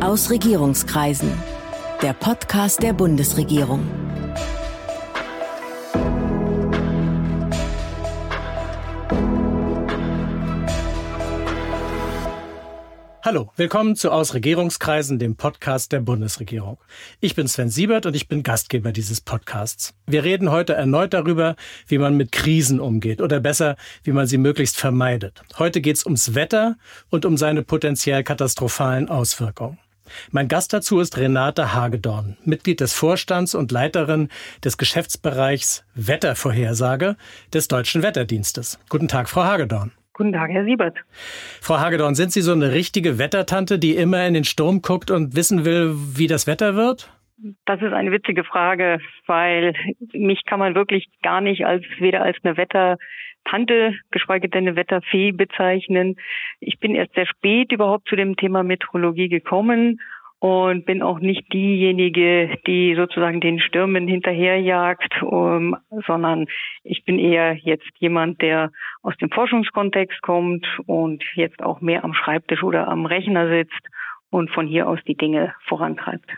Aus Regierungskreisen. Der Podcast der Bundesregierung. Hallo, willkommen zu Aus Regierungskreisen, dem Podcast der Bundesregierung. Ich bin Sven Siebert und ich bin Gastgeber dieses Podcasts. Wir reden heute erneut darüber, wie man mit Krisen umgeht oder besser, wie man sie möglichst vermeidet. Heute geht es ums Wetter und um seine potenziell katastrophalen Auswirkungen. Mein Gast dazu ist Renate Hagedorn, Mitglied des Vorstands und Leiterin des Geschäftsbereichs Wettervorhersage des Deutschen Wetterdienstes. Guten Tag, Frau Hagedorn. Guten Tag, Herr Siebert. Frau Hagedorn, sind Sie so eine richtige Wettertante, die immer in den Sturm guckt und wissen will, wie das Wetter wird? Das ist eine witzige Frage, weil mich kann man wirklich gar nicht als weder als eine Wettertante, geschweige denn eine Wetterfee bezeichnen. Ich bin erst sehr spät überhaupt zu dem Thema Meteorologie gekommen und bin auch nicht diejenige, die sozusagen den Stürmen hinterherjagt, um, sondern ich bin eher jetzt jemand, der aus dem Forschungskontext kommt und jetzt auch mehr am Schreibtisch oder am Rechner sitzt und von hier aus die Dinge vorantreibt.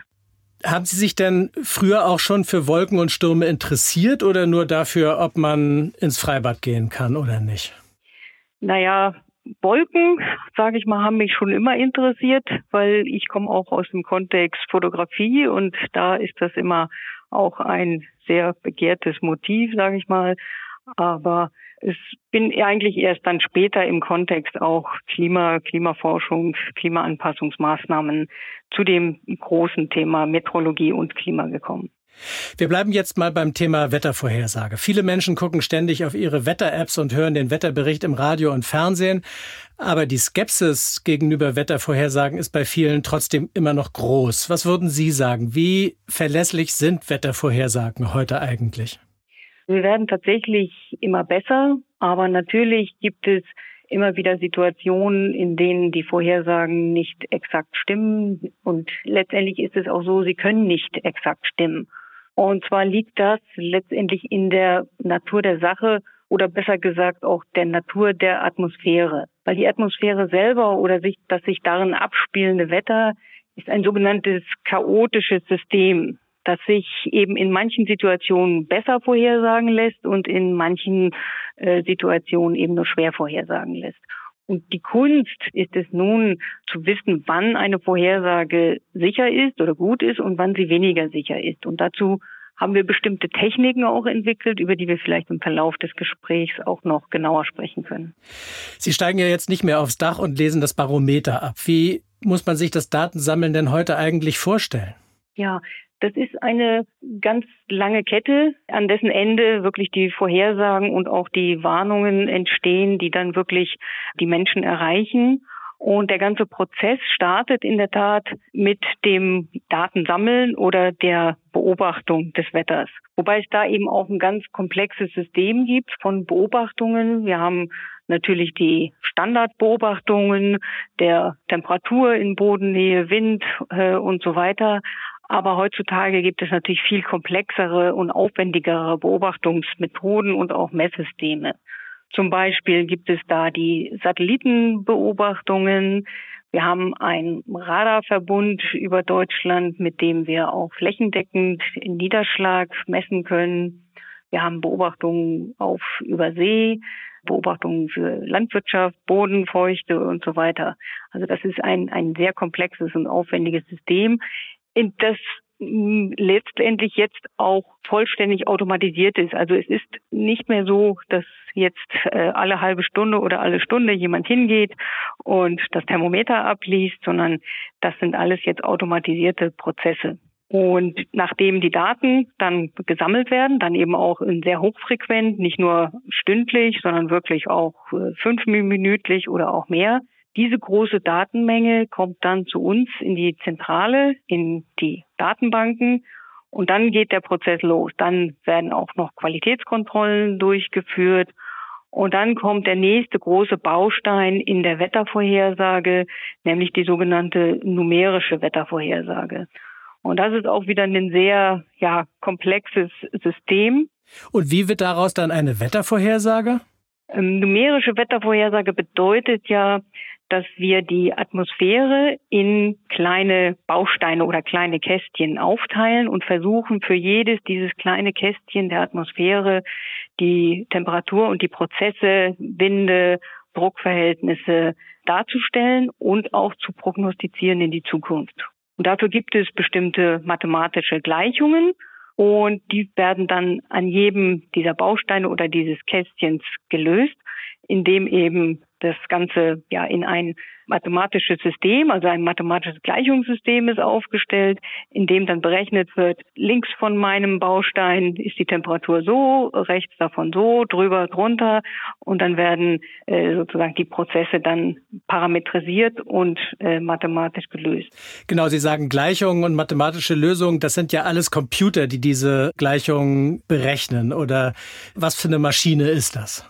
Haben Sie sich denn früher auch schon für Wolken und Stürme interessiert oder nur dafür, ob man ins Freibad gehen kann oder nicht? Naja, Wolken, sage ich mal, haben mich schon immer interessiert, weil ich komme auch aus dem Kontext Fotografie und da ist das immer auch ein sehr begehrtes Motiv, sage ich mal. Aber es bin eigentlich erst dann später im Kontext auch Klima, Klimaforschung, Klimaanpassungsmaßnahmen zu dem großen Thema Metrologie und Klima gekommen. Wir bleiben jetzt mal beim Thema Wettervorhersage. Viele Menschen gucken ständig auf ihre Wetter-Apps und hören den Wetterbericht im Radio und Fernsehen. Aber die Skepsis gegenüber Wettervorhersagen ist bei vielen trotzdem immer noch groß. Was würden Sie sagen? Wie verlässlich sind Wettervorhersagen heute eigentlich? Wir werden tatsächlich immer besser, aber natürlich gibt es immer wieder Situationen, in denen die Vorhersagen nicht exakt stimmen. Und letztendlich ist es auch so, sie können nicht exakt stimmen. Und zwar liegt das letztendlich in der Natur der Sache oder besser gesagt auch der Natur der Atmosphäre. Weil die Atmosphäre selber oder sich, das sich darin abspielende Wetter ist ein sogenanntes chaotisches System, das sich eben in manchen Situationen besser vorhersagen lässt und in manchen äh, Situationen eben nur schwer vorhersagen lässt. Und die Kunst ist es nun zu wissen, wann eine Vorhersage sicher ist oder gut ist und wann sie weniger sicher ist. Und dazu haben wir bestimmte Techniken auch entwickelt, über die wir vielleicht im Verlauf des Gesprächs auch noch genauer sprechen können. Sie steigen ja jetzt nicht mehr aufs Dach und lesen das Barometer ab. Wie muss man sich das Datensammeln denn heute eigentlich vorstellen? Ja, das ist eine ganz lange Kette, an dessen Ende wirklich die Vorhersagen und auch die Warnungen entstehen, die dann wirklich die Menschen erreichen. Und der ganze Prozess startet in der Tat mit dem Datensammeln oder der Beobachtung des Wetters. Wobei es da eben auch ein ganz komplexes System gibt von Beobachtungen. Wir haben natürlich die Standardbeobachtungen der Temperatur in Bodennähe, Wind äh, und so weiter. Aber heutzutage gibt es natürlich viel komplexere und aufwendigere Beobachtungsmethoden und auch Messsysteme. Zum Beispiel gibt es da die Satellitenbeobachtungen. Wir haben einen Radarverbund über Deutschland, mit dem wir auch flächendeckend Niederschlag messen können. Wir haben Beobachtungen auf Übersee, Beobachtungen für Landwirtschaft, Bodenfeuchte und so weiter. Also das ist ein, ein sehr komplexes und aufwendiges System das letztendlich jetzt auch vollständig automatisiert ist. Also es ist nicht mehr so, dass jetzt äh, alle halbe Stunde oder alle Stunde jemand hingeht und das Thermometer abliest, sondern das sind alles jetzt automatisierte Prozesse. Und nachdem die Daten dann gesammelt werden, dann eben auch in sehr hochfrequent, nicht nur stündlich, sondern wirklich auch äh, fünfminütlich oder auch mehr, diese große Datenmenge kommt dann zu uns in die Zentrale, in die Datenbanken und dann geht der Prozess los. Dann werden auch noch Qualitätskontrollen durchgeführt und dann kommt der nächste große Baustein in der Wettervorhersage, nämlich die sogenannte numerische Wettervorhersage. Und das ist auch wieder ein sehr ja, komplexes System. Und wie wird daraus dann eine Wettervorhersage? Ähm, numerische Wettervorhersage bedeutet ja, dass wir die Atmosphäre in kleine Bausteine oder kleine Kästchen aufteilen und versuchen für jedes dieses kleine Kästchen der Atmosphäre die Temperatur und die Prozesse, Winde, Druckverhältnisse darzustellen und auch zu prognostizieren in die Zukunft. Und dafür gibt es bestimmte mathematische Gleichungen und die werden dann an jedem dieser Bausteine oder dieses Kästchens gelöst, indem eben das Ganze ja in ein mathematisches System, also ein mathematisches Gleichungssystem ist aufgestellt, in dem dann berechnet wird, links von meinem Baustein ist die Temperatur so, rechts davon so, drüber, drunter und dann werden äh, sozusagen die Prozesse dann parametrisiert und äh, mathematisch gelöst. Genau, Sie sagen Gleichungen und mathematische Lösungen, das sind ja alles Computer, die diese Gleichungen berechnen oder was für eine Maschine ist das?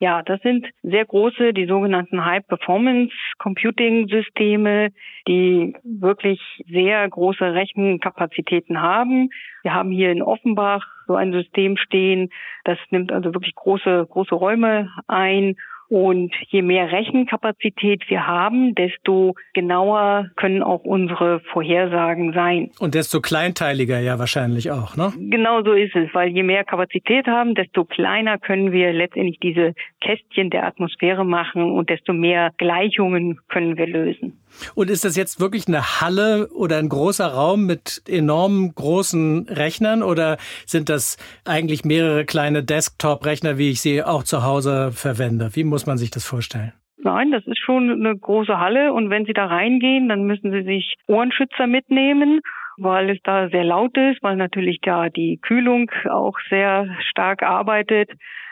Ja, das sind sehr große, die sogenannten High-Performance Computing-Systeme, die wirklich sehr große Rechenkapazitäten haben. Wir haben hier in Offenbach so ein System stehen, das nimmt also wirklich große, große Räume ein und je mehr Rechenkapazität wir haben, desto genauer können auch unsere Vorhersagen sein. Und desto kleinteiliger ja wahrscheinlich auch, ne? Genau so ist es, weil je mehr Kapazität haben, desto kleiner können wir letztendlich diese Kästchen der Atmosphäre machen und desto mehr Gleichungen können wir lösen. Und ist das jetzt wirklich eine Halle oder ein großer Raum mit enorm großen Rechnern oder sind das eigentlich mehrere kleine Desktop-Rechner, wie ich sie auch zu Hause verwende? Wie muss man sich das vorstellen? Nein, das ist schon eine große Halle und wenn Sie da reingehen, dann müssen Sie sich Ohrenschützer mitnehmen, weil es da sehr laut ist, weil natürlich da die Kühlung auch sehr stark arbeitet.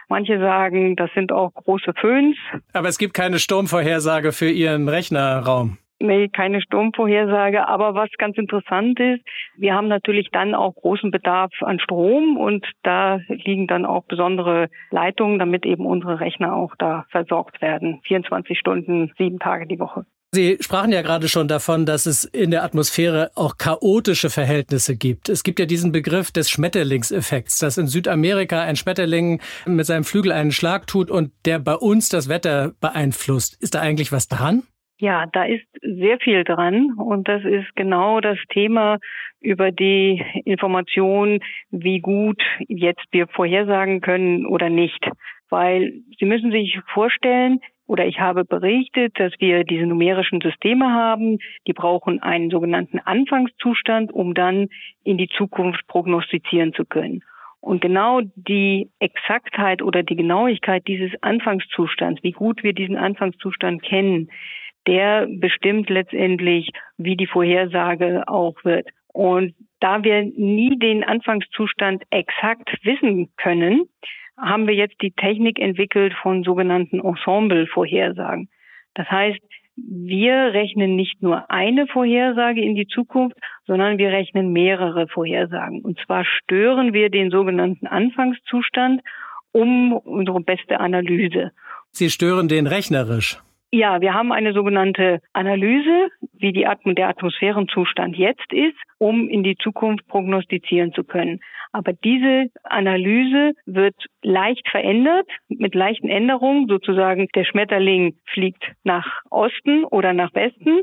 Manche sagen, das sind auch große Föhns. Aber es gibt keine Sturmvorhersage für Ihren Rechnerraum. Nee, keine Sturmvorhersage. Aber was ganz interessant ist, wir haben natürlich dann auch großen Bedarf an Strom und da liegen dann auch besondere Leitungen, damit eben unsere Rechner auch da versorgt werden. 24 Stunden, sieben Tage die Woche. Sie sprachen ja gerade schon davon, dass es in der Atmosphäre auch chaotische Verhältnisse gibt. Es gibt ja diesen Begriff des Schmetterlingseffekts, dass in Südamerika ein Schmetterling mit seinem Flügel einen Schlag tut und der bei uns das Wetter beeinflusst. Ist da eigentlich was dran? Ja, da ist sehr viel dran und das ist genau das Thema über die Information, wie gut jetzt wir vorhersagen können oder nicht. Weil Sie müssen sich vorstellen, oder ich habe berichtet, dass wir diese numerischen Systeme haben. Die brauchen einen sogenannten Anfangszustand, um dann in die Zukunft prognostizieren zu können. Und genau die Exaktheit oder die Genauigkeit dieses Anfangszustands, wie gut wir diesen Anfangszustand kennen, der bestimmt letztendlich, wie die Vorhersage auch wird. Und da wir nie den Anfangszustand exakt wissen können, haben wir jetzt die Technik entwickelt von sogenannten Ensemble-Vorhersagen. Das heißt, wir rechnen nicht nur eine Vorhersage in die Zukunft, sondern wir rechnen mehrere Vorhersagen. Und zwar stören wir den sogenannten Anfangszustand um unsere beste Analyse. Sie stören den rechnerisch. Ja, wir haben eine sogenannte Analyse, wie die Atm der Atmosphärenzustand jetzt ist, um in die Zukunft prognostizieren zu können. Aber diese Analyse wird leicht verändert, mit leichten Änderungen, sozusagen der Schmetterling fliegt nach Osten oder nach Westen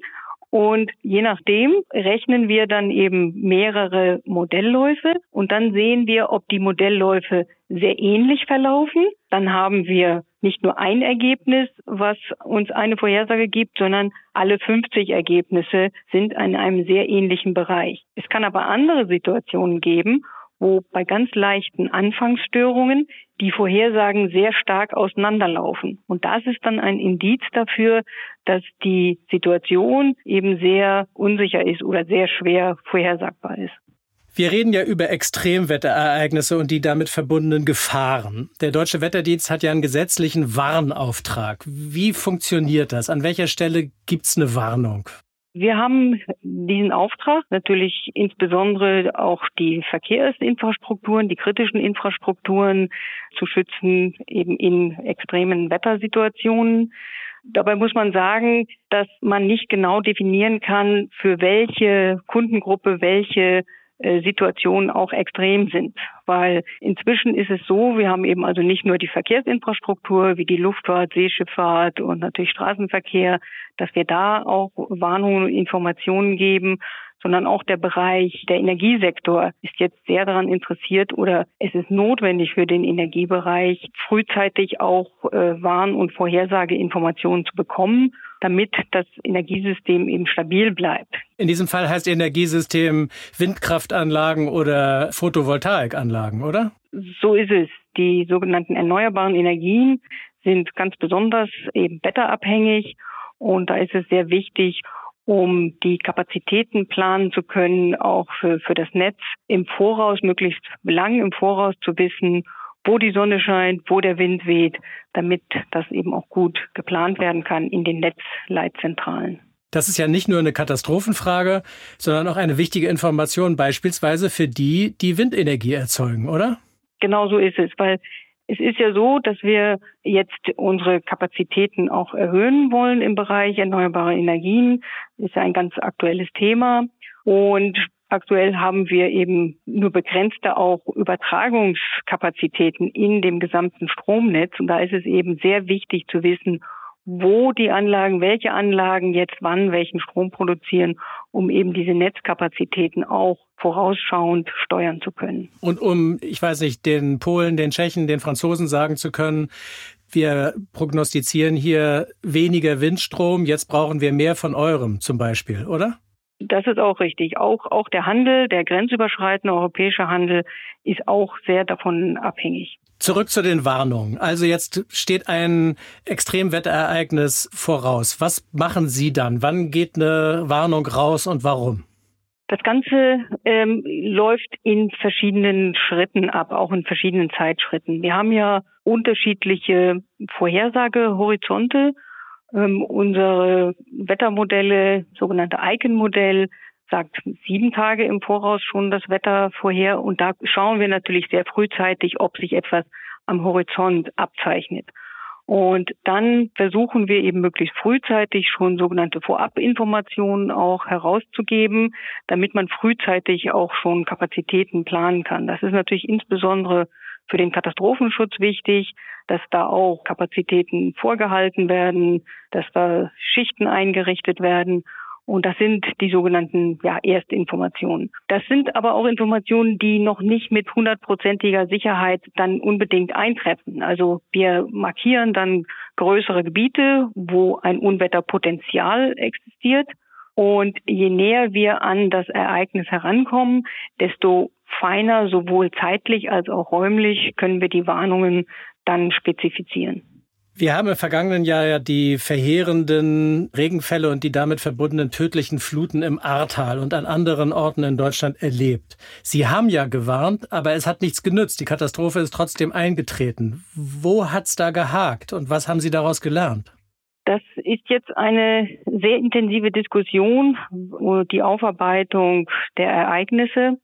und je nachdem rechnen wir dann eben mehrere Modellläufe und dann sehen wir, ob die Modellläufe sehr ähnlich verlaufen. Dann haben wir nicht nur ein Ergebnis, was uns eine Vorhersage gibt, sondern alle 50 Ergebnisse sind in einem sehr ähnlichen Bereich. Es kann aber andere Situationen geben, wo bei ganz leichten Anfangsstörungen die Vorhersagen sehr stark auseinanderlaufen. Und das ist dann ein Indiz dafür, dass die Situation eben sehr unsicher ist oder sehr schwer vorhersagbar ist. Wir reden ja über Extremwetterereignisse und die damit verbundenen Gefahren. Der Deutsche Wetterdienst hat ja einen gesetzlichen Warnauftrag. Wie funktioniert das? An welcher Stelle gibt es eine Warnung? Wir haben diesen Auftrag, natürlich insbesondere auch die Verkehrsinfrastrukturen, die kritischen Infrastrukturen zu schützen, eben in extremen Wettersituationen. Dabei muss man sagen, dass man nicht genau definieren kann, für welche Kundengruppe welche Situationen auch extrem sind. Weil inzwischen ist es so, wir haben eben also nicht nur die Verkehrsinfrastruktur wie die Luftfahrt, Seeschifffahrt und natürlich Straßenverkehr, dass wir da auch Warnungen und Informationen geben, sondern auch der Bereich, der Energiesektor ist jetzt sehr daran interessiert oder es ist notwendig für den Energiebereich, frühzeitig auch äh, Warn- und Vorhersageinformationen zu bekommen, damit das Energiesystem eben stabil bleibt. In diesem Fall heißt Energiesystem Windkraftanlagen oder Photovoltaikanlagen, oder? So ist es. Die sogenannten erneuerbaren Energien sind ganz besonders eben wetterabhängig und da ist es sehr wichtig, um die Kapazitäten planen zu können, auch für, für das Netz im Voraus, möglichst lang im Voraus zu wissen, wo die Sonne scheint, wo der Wind weht, damit das eben auch gut geplant werden kann in den Netzleitzentralen. Das ist ja nicht nur eine Katastrophenfrage, sondern auch eine wichtige Information beispielsweise für die, die Windenergie erzeugen, oder? Genau so ist es, weil es ist ja so, dass wir jetzt unsere Kapazitäten auch erhöhen wollen im Bereich erneuerbare Energien. Das ist ein ganz aktuelles Thema. Und aktuell haben wir eben nur begrenzte auch Übertragungskapazitäten in dem gesamten Stromnetz. Und da ist es eben sehr wichtig zu wissen, wo die Anlagen, welche Anlagen jetzt wann welchen Strom produzieren, um eben diese Netzkapazitäten auch vorausschauend steuern zu können. Und um, ich weiß nicht, den Polen, den Tschechen, den Franzosen sagen zu können, wir prognostizieren hier weniger Windstrom, jetzt brauchen wir mehr von eurem zum Beispiel, oder? Das ist auch richtig. Auch, auch der Handel, der grenzüberschreitende europäische Handel ist auch sehr davon abhängig. Zurück zu den Warnungen. Also jetzt steht ein Extremwetterereignis voraus. Was machen Sie dann? Wann geht eine Warnung raus und warum? Das Ganze ähm, läuft in verschiedenen Schritten ab, auch in verschiedenen Zeitschritten. Wir haben ja unterschiedliche Vorhersagehorizonte. Ähm, unsere Wettermodelle, sogenannte Icon-Modell, sagt sieben Tage im Voraus schon das Wetter vorher. Und da schauen wir natürlich sehr frühzeitig, ob sich etwas am Horizont abzeichnet. Und dann versuchen wir eben möglichst frühzeitig schon sogenannte Vorabinformationen auch herauszugeben, damit man frühzeitig auch schon Kapazitäten planen kann. Das ist natürlich insbesondere für den Katastrophenschutz wichtig, dass da auch Kapazitäten vorgehalten werden, dass da Schichten eingerichtet werden und das sind die sogenannten ja, Erstinformationen. Das sind aber auch Informationen, die noch nicht mit hundertprozentiger Sicherheit dann unbedingt eintreffen. Also wir markieren dann größere Gebiete, wo ein Unwetterpotenzial existiert. Und je näher wir an das Ereignis herankommen, desto feiner, sowohl zeitlich als auch räumlich, können wir die Warnungen dann spezifizieren. Wir haben im vergangenen Jahr ja die verheerenden Regenfälle und die damit verbundenen tödlichen Fluten im Ahrtal und an anderen Orten in Deutschland erlebt. Sie haben ja gewarnt, aber es hat nichts genützt. Die Katastrophe ist trotzdem eingetreten. Wo hat's da gehakt und was haben Sie daraus gelernt? Das ist jetzt eine sehr intensive Diskussion, die Aufarbeitung der Ereignisse.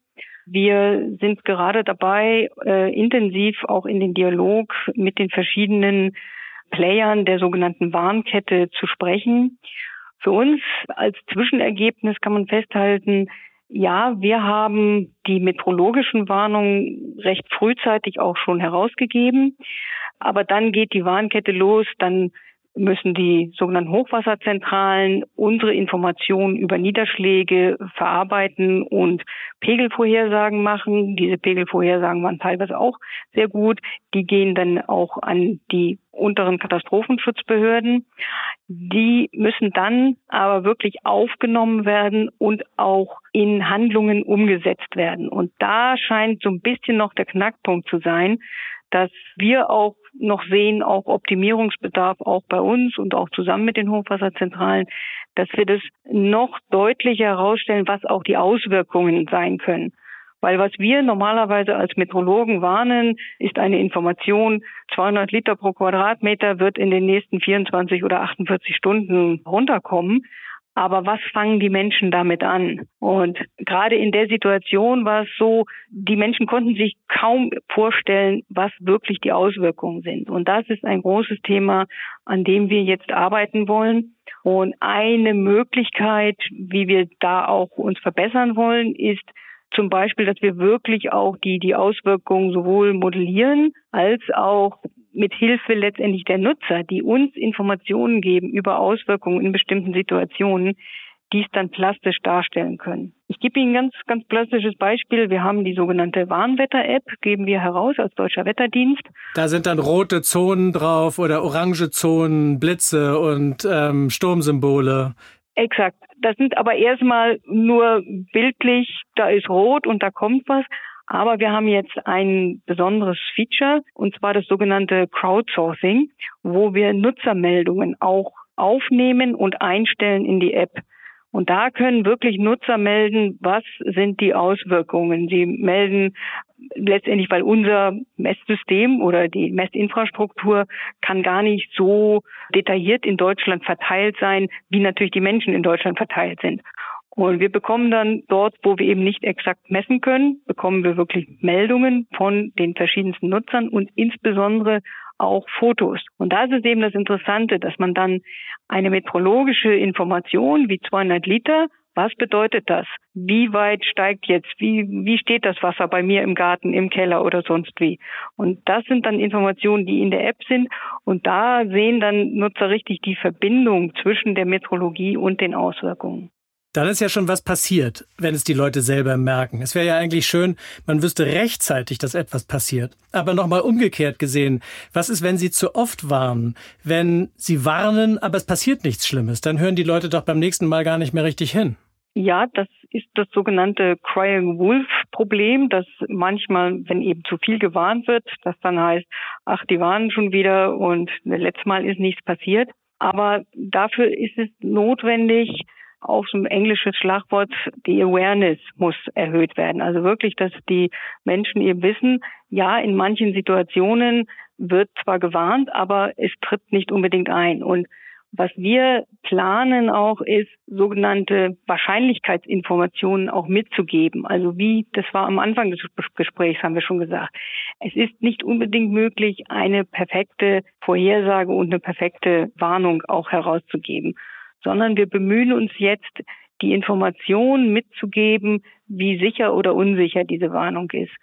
Wir sind gerade dabei, äh, intensiv auch in den Dialog mit den verschiedenen Playern der sogenannten Warnkette zu sprechen. Für uns als Zwischenergebnis kann man festhalten, ja, wir haben die meteorologischen Warnungen recht frühzeitig auch schon herausgegeben. Aber dann geht die Warnkette los, dann müssen die sogenannten Hochwasserzentralen unsere Informationen über Niederschläge verarbeiten und Pegelvorhersagen machen. Diese Pegelvorhersagen waren teilweise auch sehr gut. Die gehen dann auch an die unteren Katastrophenschutzbehörden. Die müssen dann aber wirklich aufgenommen werden und auch in Handlungen umgesetzt werden. Und da scheint so ein bisschen noch der Knackpunkt zu sein, dass wir auch noch sehen, auch Optimierungsbedarf auch bei uns und auch zusammen mit den Hochwasserzentralen, dass wir das noch deutlicher herausstellen, was auch die Auswirkungen sein können. Weil was wir normalerweise als Metrologen warnen, ist eine Information, 200 Liter pro Quadratmeter wird in den nächsten 24 oder 48 Stunden runterkommen. Aber was fangen die Menschen damit an? Und gerade in der Situation war es so, die Menschen konnten sich kaum vorstellen, was wirklich die Auswirkungen sind. Und das ist ein großes Thema, an dem wir jetzt arbeiten wollen. Und eine Möglichkeit, wie wir da auch uns verbessern wollen, ist, Zum Beispiel, dass wir wirklich auch die, die Auswirkungen sowohl modellieren als auch mit Hilfe letztendlich der Nutzer, die uns Informationen geben über Auswirkungen in bestimmten Situationen, dies dann plastisch darstellen können. Ich gebe Ihnen ein ganz, ganz plastisches Beispiel. Wir haben die sogenannte Warnwetter-App, geben wir heraus als Deutscher Wetterdienst. Da sind dann rote Zonen drauf oder orange Zonen, Blitze und ähm, Sturmsymbole. Exakt. Das sind aber erstmal nur bildlich, da ist rot und da kommt was. Aber wir haben jetzt ein besonderes Feature, und zwar das sogenannte Crowdsourcing, wo wir Nutzermeldungen auch aufnehmen und einstellen in die App. Und da können wirklich Nutzer melden, was sind die Auswirkungen. Sie melden letztendlich, weil unser Messsystem oder die Messinfrastruktur kann gar nicht so detailliert in Deutschland verteilt sein, wie natürlich die Menschen in Deutschland verteilt sind. Und wir bekommen dann dort, wo wir eben nicht exakt messen können, bekommen wir wirklich Meldungen von den verschiedensten Nutzern und insbesondere auch Fotos. Und da ist es eben das Interessante, dass man dann eine metrologische Information wie 200 Liter was bedeutet das? Wie weit steigt jetzt? Wie, wie steht das Wasser bei mir im Garten, im Keller oder sonst wie? Und das sind dann Informationen, die in der App sind. Und da sehen dann Nutzer richtig die Verbindung zwischen der Metrologie und den Auswirkungen. Dann ist ja schon was passiert, wenn es die Leute selber merken. Es wäre ja eigentlich schön, man wüsste rechtzeitig, dass etwas passiert. Aber nochmal umgekehrt gesehen, was ist, wenn sie zu oft warnen? Wenn sie warnen, aber es passiert nichts Schlimmes, dann hören die Leute doch beim nächsten Mal gar nicht mehr richtig hin. Ja, das ist das sogenannte Crying Wolf Problem, dass manchmal, wenn eben zu viel gewarnt wird, das dann heißt, ach, die warnen schon wieder und letztes Mal ist nichts passiert. Aber dafür ist es notwendig, auch so ein englisches Schlagwort, die Awareness muss erhöht werden. Also wirklich, dass die Menschen eben wissen, ja, in manchen Situationen wird zwar gewarnt, aber es tritt nicht unbedingt ein. Und was wir planen auch ist, sogenannte Wahrscheinlichkeitsinformationen auch mitzugeben. Also wie, das war am Anfang des Gesprächs, haben wir schon gesagt. Es ist nicht unbedingt möglich, eine perfekte Vorhersage und eine perfekte Warnung auch herauszugeben sondern wir bemühen uns jetzt, die Information mitzugeben, wie sicher oder unsicher diese Warnung ist.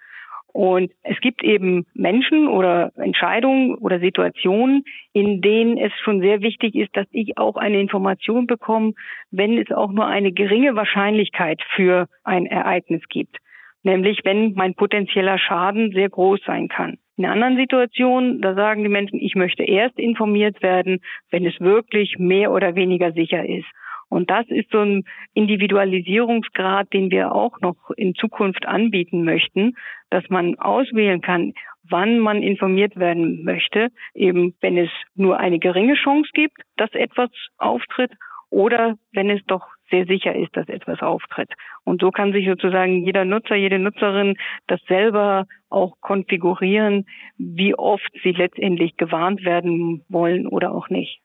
Und es gibt eben Menschen oder Entscheidungen oder Situationen, in denen es schon sehr wichtig ist, dass ich auch eine Information bekomme, wenn es auch nur eine geringe Wahrscheinlichkeit für ein Ereignis gibt. Nämlich wenn mein potenzieller Schaden sehr groß sein kann. In anderen Situationen, da sagen die Menschen, ich möchte erst informiert werden, wenn es wirklich mehr oder weniger sicher ist. Und das ist so ein Individualisierungsgrad, den wir auch noch in Zukunft anbieten möchten, dass man auswählen kann, wann man informiert werden möchte, eben wenn es nur eine geringe Chance gibt, dass etwas auftritt oder wenn es doch sehr sicher ist, dass etwas auftritt. Und so kann sich sozusagen jeder Nutzer, jede Nutzerin das selber auch konfigurieren, wie oft sie letztendlich gewarnt werden wollen oder auch nicht.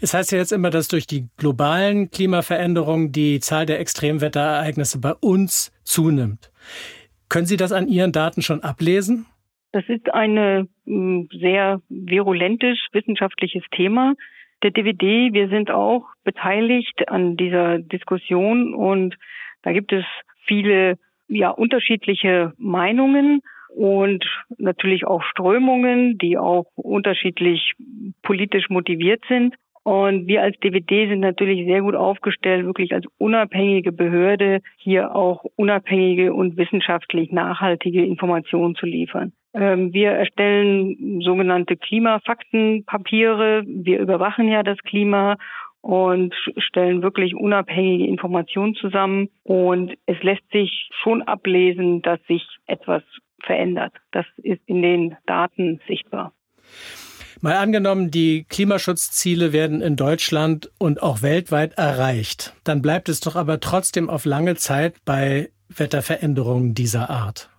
Es heißt ja jetzt immer, dass durch die globalen Klimaveränderungen die Zahl der Extremwetterereignisse bei uns zunimmt. Können Sie das an Ihren Daten schon ablesen? Das ist ein sehr virulentes wissenschaftliches Thema der DVD. Wir sind auch beteiligt an dieser Diskussion und da gibt es viele ja unterschiedliche Meinungen und natürlich auch Strömungen, die auch unterschiedlich politisch motiviert sind. Und wir als DVD sind natürlich sehr gut aufgestellt, wirklich als unabhängige Behörde hier auch unabhängige und wissenschaftlich nachhaltige Informationen zu liefern. Ähm, wir erstellen sogenannte Klimafaktenpapiere. Wir überwachen ja das Klima und stellen wirklich unabhängige Informationen zusammen. Und es lässt sich schon ablesen, dass sich etwas verändert. Das ist in den Daten sichtbar. Mal angenommen, die Klimaschutzziele werden in Deutschland und auch weltweit erreicht. Dann bleibt es doch aber trotzdem auf lange Zeit bei Wetterveränderungen dieser Art.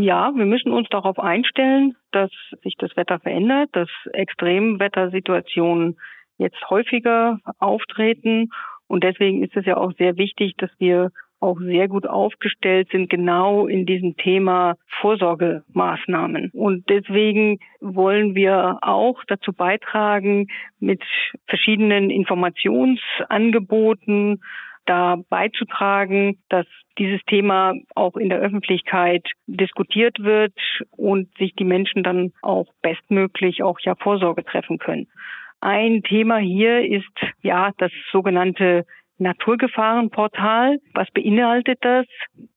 Ja, wir müssen uns darauf einstellen, dass sich das Wetter verändert, dass Extremwettersituationen jetzt häufiger auftreten. Und deswegen ist es ja auch sehr wichtig, dass wir auch sehr gut aufgestellt sind, genau in diesem Thema Vorsorgemaßnahmen. Und deswegen wollen wir auch dazu beitragen, mit verschiedenen Informationsangeboten da beizutragen, dass dieses Thema auch in der Öffentlichkeit diskutiert wird und sich die Menschen dann auch bestmöglich auch ja Vorsorge treffen können. Ein Thema hier ist ja das sogenannte Naturgefahrenportal. Was beinhaltet das?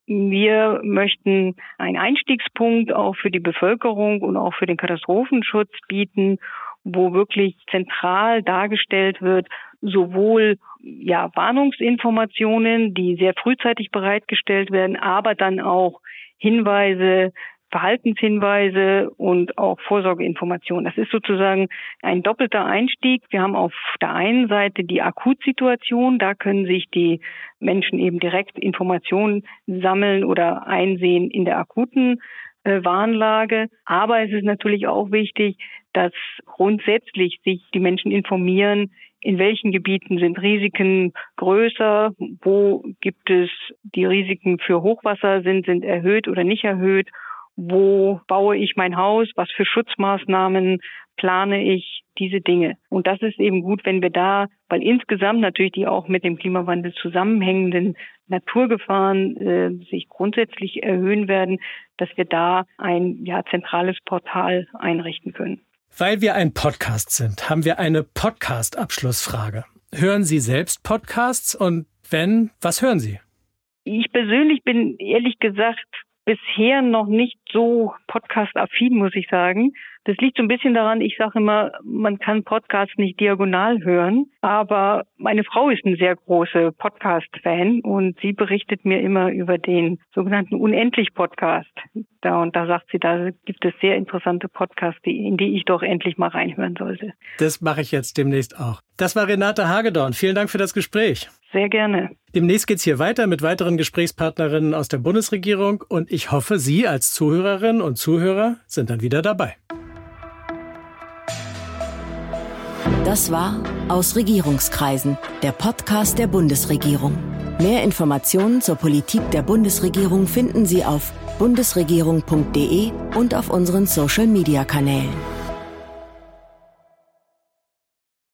Wir möchten einen Einstiegspunkt auch für die Bevölkerung und auch für den Katastrophenschutz bieten, wo wirklich zentral dargestellt wird, sowohl ja Warnungsinformationen, die sehr frühzeitig bereitgestellt werden, aber dann auch Hinweise, Verhaltenshinweise und auch Vorsorgeinformationen. Das ist sozusagen ein doppelter Einstieg. Wir haben auf der einen Seite die Akutsituation, da können sich die Menschen eben direkt Informationen sammeln oder einsehen in der akuten äh, Warnlage. Aber es ist natürlich auch wichtig, dass grundsätzlich sich die Menschen informieren, in welchen Gebieten sind Risiken größer, wo gibt es die Risiken für Hochwasser sind, sind erhöht oder nicht erhöht, wo baue ich mein Haus, was für Schutzmaßnahmen plane ich, diese Dinge. Und das ist eben gut, wenn wir da, weil insgesamt natürlich die auch mit dem Klimawandel zusammenhängenden Naturgefahren äh, sich grundsätzlich erhöhen werden, dass wir da ein ja, zentrales Portal einrichten können. Weil wir ein Podcast sind, haben wir eine Podcast-Abschlussfrage. Hören Sie selbst Podcasts und wenn, was hören Sie? Ich persönlich bin ehrlich gesagt bisher noch nicht so podcast-affin, muss ich sagen. Das liegt so ein bisschen daran, ich sage immer, man kann Podcasts nicht diagonal hören, aber meine Frau ist ein sehr großer Podcast-Fan und sie berichtet mir immer über den sogenannten Unendlich-Podcast. Da und da sagt sie, da gibt es sehr interessante Podcasts, in die ich doch endlich mal reinhören sollte. Das mache ich jetzt demnächst auch. Das war Renate Hagedorn. Vielen Dank für das Gespräch. Sehr gerne. Demnächst geht's hier weiter mit weiteren Gesprächspartnerinnen aus der Bundesregierung und ich hoffe, Sie als Zuhörerinnen und Zuhörer sind dann wieder dabei. Das war Aus Regierungskreisen, der Podcast der Bundesregierung. Mehr Informationen zur Politik der Bundesregierung finden Sie auf bundesregierung.de und auf unseren Social-Media-Kanälen.